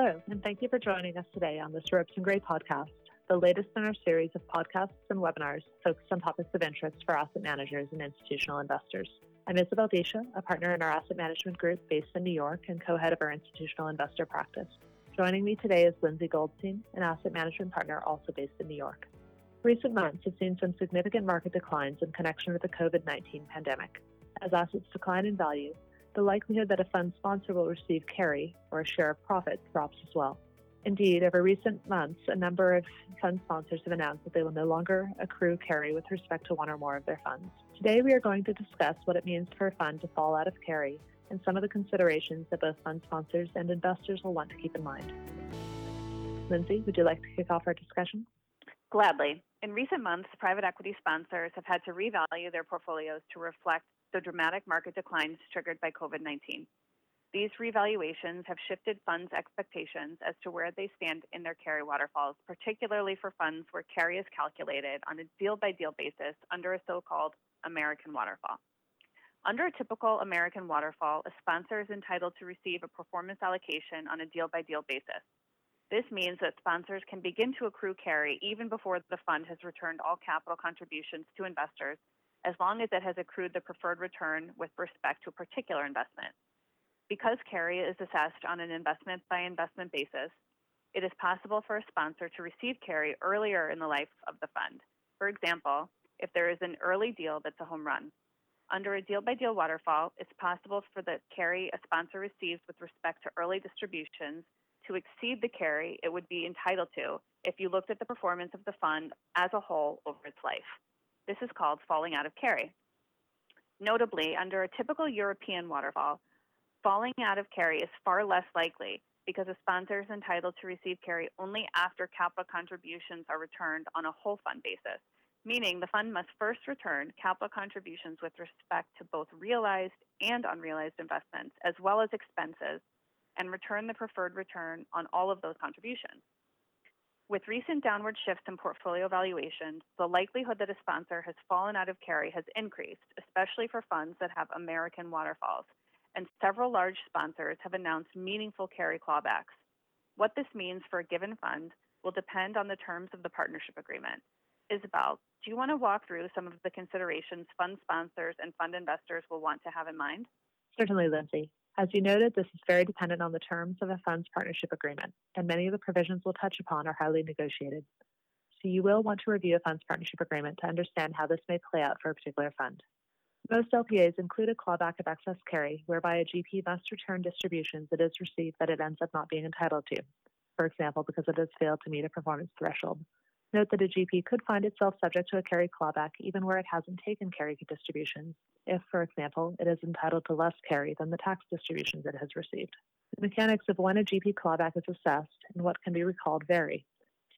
Hello, and thank you for joining us today on this Ropes and Gray podcast, the latest in our series of podcasts and webinars focused on topics of interest for asset managers and institutional investors. I'm Isabel Dische, a partner in our asset management group based in New York and co head of our institutional investor practice. Joining me today is Lindsay Goldstein, an asset management partner also based in New York. Recent months have seen some significant market declines in connection with the COVID 19 pandemic. As assets decline in value, the likelihood that a fund sponsor will receive carry or a share of profit drops as well. Indeed, over recent months, a number of fund sponsors have announced that they will no longer accrue carry with respect to one or more of their funds. Today, we are going to discuss what it means for a fund to fall out of carry and some of the considerations that both fund sponsors and investors will want to keep in mind. Lindsay, would you like to kick off our discussion? Gladly. In recent months, private equity sponsors have had to revalue their portfolios to reflect the dramatic market declines triggered by COVID 19. These revaluations have shifted funds' expectations as to where they stand in their carry waterfalls, particularly for funds where carry is calculated on a deal by deal basis under a so called American waterfall. Under a typical American waterfall, a sponsor is entitled to receive a performance allocation on a deal by deal basis. This means that sponsors can begin to accrue carry even before the fund has returned all capital contributions to investors, as long as it has accrued the preferred return with respect to a particular investment. Because carry is assessed on an investment by investment basis, it is possible for a sponsor to receive carry earlier in the life of the fund. For example, if there is an early deal that's a home run. Under a deal by deal waterfall, it's possible for the carry a sponsor receives with respect to early distributions to exceed the carry it would be entitled to if you looked at the performance of the fund as a whole over its life. This is called falling out of carry. Notably, under a typical European waterfall, falling out of carry is far less likely because a sponsor is entitled to receive carry only after capital contributions are returned on a whole fund basis, meaning the fund must first return capital contributions with respect to both realized and unrealized investments, as well as expenses, and return the preferred return on all of those contributions. With recent downward shifts in portfolio valuations, the likelihood that a sponsor has fallen out of carry has increased, especially for funds that have American waterfalls, and several large sponsors have announced meaningful carry clawbacks. What this means for a given fund will depend on the terms of the partnership agreement. Isabel, do you want to walk through some of the considerations fund sponsors and fund investors will want to have in mind? Certainly, Lindsay. As you noted, this is very dependent on the terms of a fund's partnership agreement, and many of the provisions we'll touch upon are highly negotiated. So you will want to review a fund's partnership agreement to understand how this may play out for a particular fund. Most LPAs include a clawback of excess carry, whereby a GP must return distributions it has received that it ends up not being entitled to, for example, because it has failed to meet a performance threshold. Note that a GP could find itself subject to a carry clawback even where it hasn't taken carry distributions, if, for example, it is entitled to less carry than the tax distributions it has received. The mechanics of when a GP clawback is assessed and what can be recalled vary.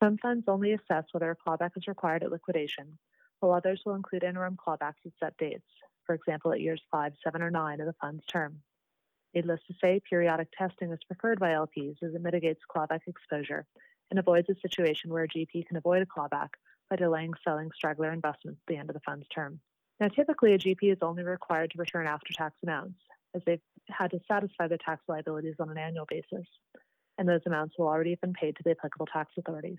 Some funds only assess whether a clawback is required at liquidation, while others will include interim clawbacks at set dates, for example, at years 5, 7, or 9 of the fund's term. Needless to say, periodic testing is preferred by LPs as it mitigates clawback exposure and avoids a situation where a GP can avoid a clawback by delaying selling straggler investments at the end of the fund's term. Now, typically, a GP is only required to return after tax amounts, as they've had to satisfy their tax liabilities on an annual basis, and those amounts will already have been paid to the applicable tax authorities.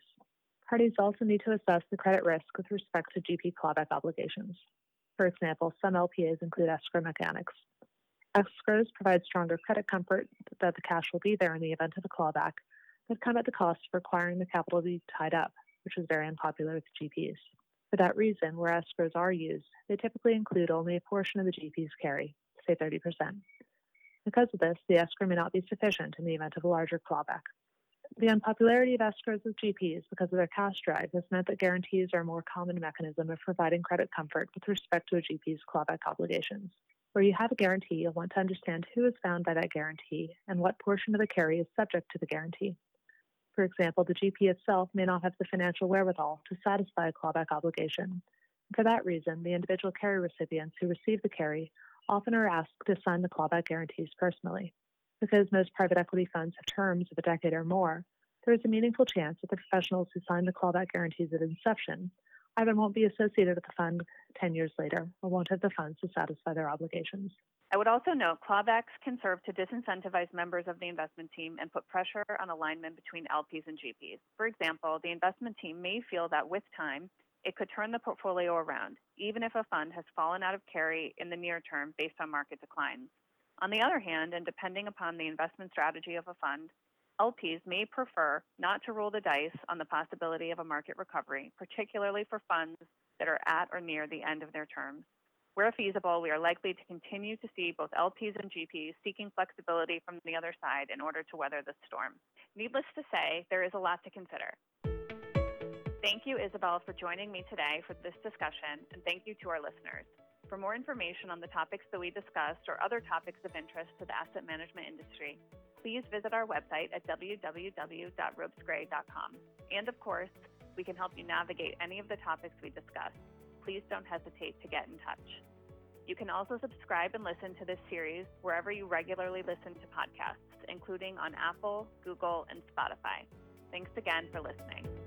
Parties also need to assess the credit risk with respect to GP clawback obligations. For example, some LPAs include escrow mechanics. Escrows provide stronger credit comfort that the cash will be there in the event of a clawback, but come at the cost of requiring the capital to be tied up, which is very unpopular with GPs. For that reason, where escrows are used, they typically include only a portion of the GP's carry, say 30%. Because of this, the escrow may not be sufficient in the event of a larger clawback. The unpopularity of escrows with GPs because of their cash drive has meant that guarantees are a more common mechanism of providing credit comfort with respect to a GP's clawback obligations. Where you have a guarantee, you'll want to understand who is bound by that guarantee and what portion of the carry is subject to the guarantee. For example, the GP itself may not have the financial wherewithal to satisfy a clawback obligation. For that reason, the individual carry recipients who receive the carry often are asked to sign the clawback guarantees personally. Because most private equity funds have terms of a decade or more, there is a meaningful chance that the professionals who signed the clawback guarantees at inception either won't be associated with the fund 10 years later or won't have the funds to satisfy their obligations. I would also note clawbacks can serve to disincentivize members of the investment team and put pressure on alignment between LPs and GPs. For example, the investment team may feel that with time, it could turn the portfolio around, even if a fund has fallen out of carry in the near term based on market declines. On the other hand, and depending upon the investment strategy of a fund, LPs may prefer not to roll the dice on the possibility of a market recovery, particularly for funds that are at or near the end of their terms. Where feasible, we are likely to continue to see both LPs and GPs seeking flexibility from the other side in order to weather the storm. Needless to say, there is a lot to consider. Thank you, Isabel, for joining me today for this discussion, and thank you to our listeners. For more information on the topics that we discussed or other topics of interest to the asset management industry, please visit our website at www.ropesgray.com. And of course, we can help you navigate any of the topics we discuss. Please don't hesitate to get in touch. You can also subscribe and listen to this series wherever you regularly listen to podcasts, including on Apple, Google, and Spotify. Thanks again for listening.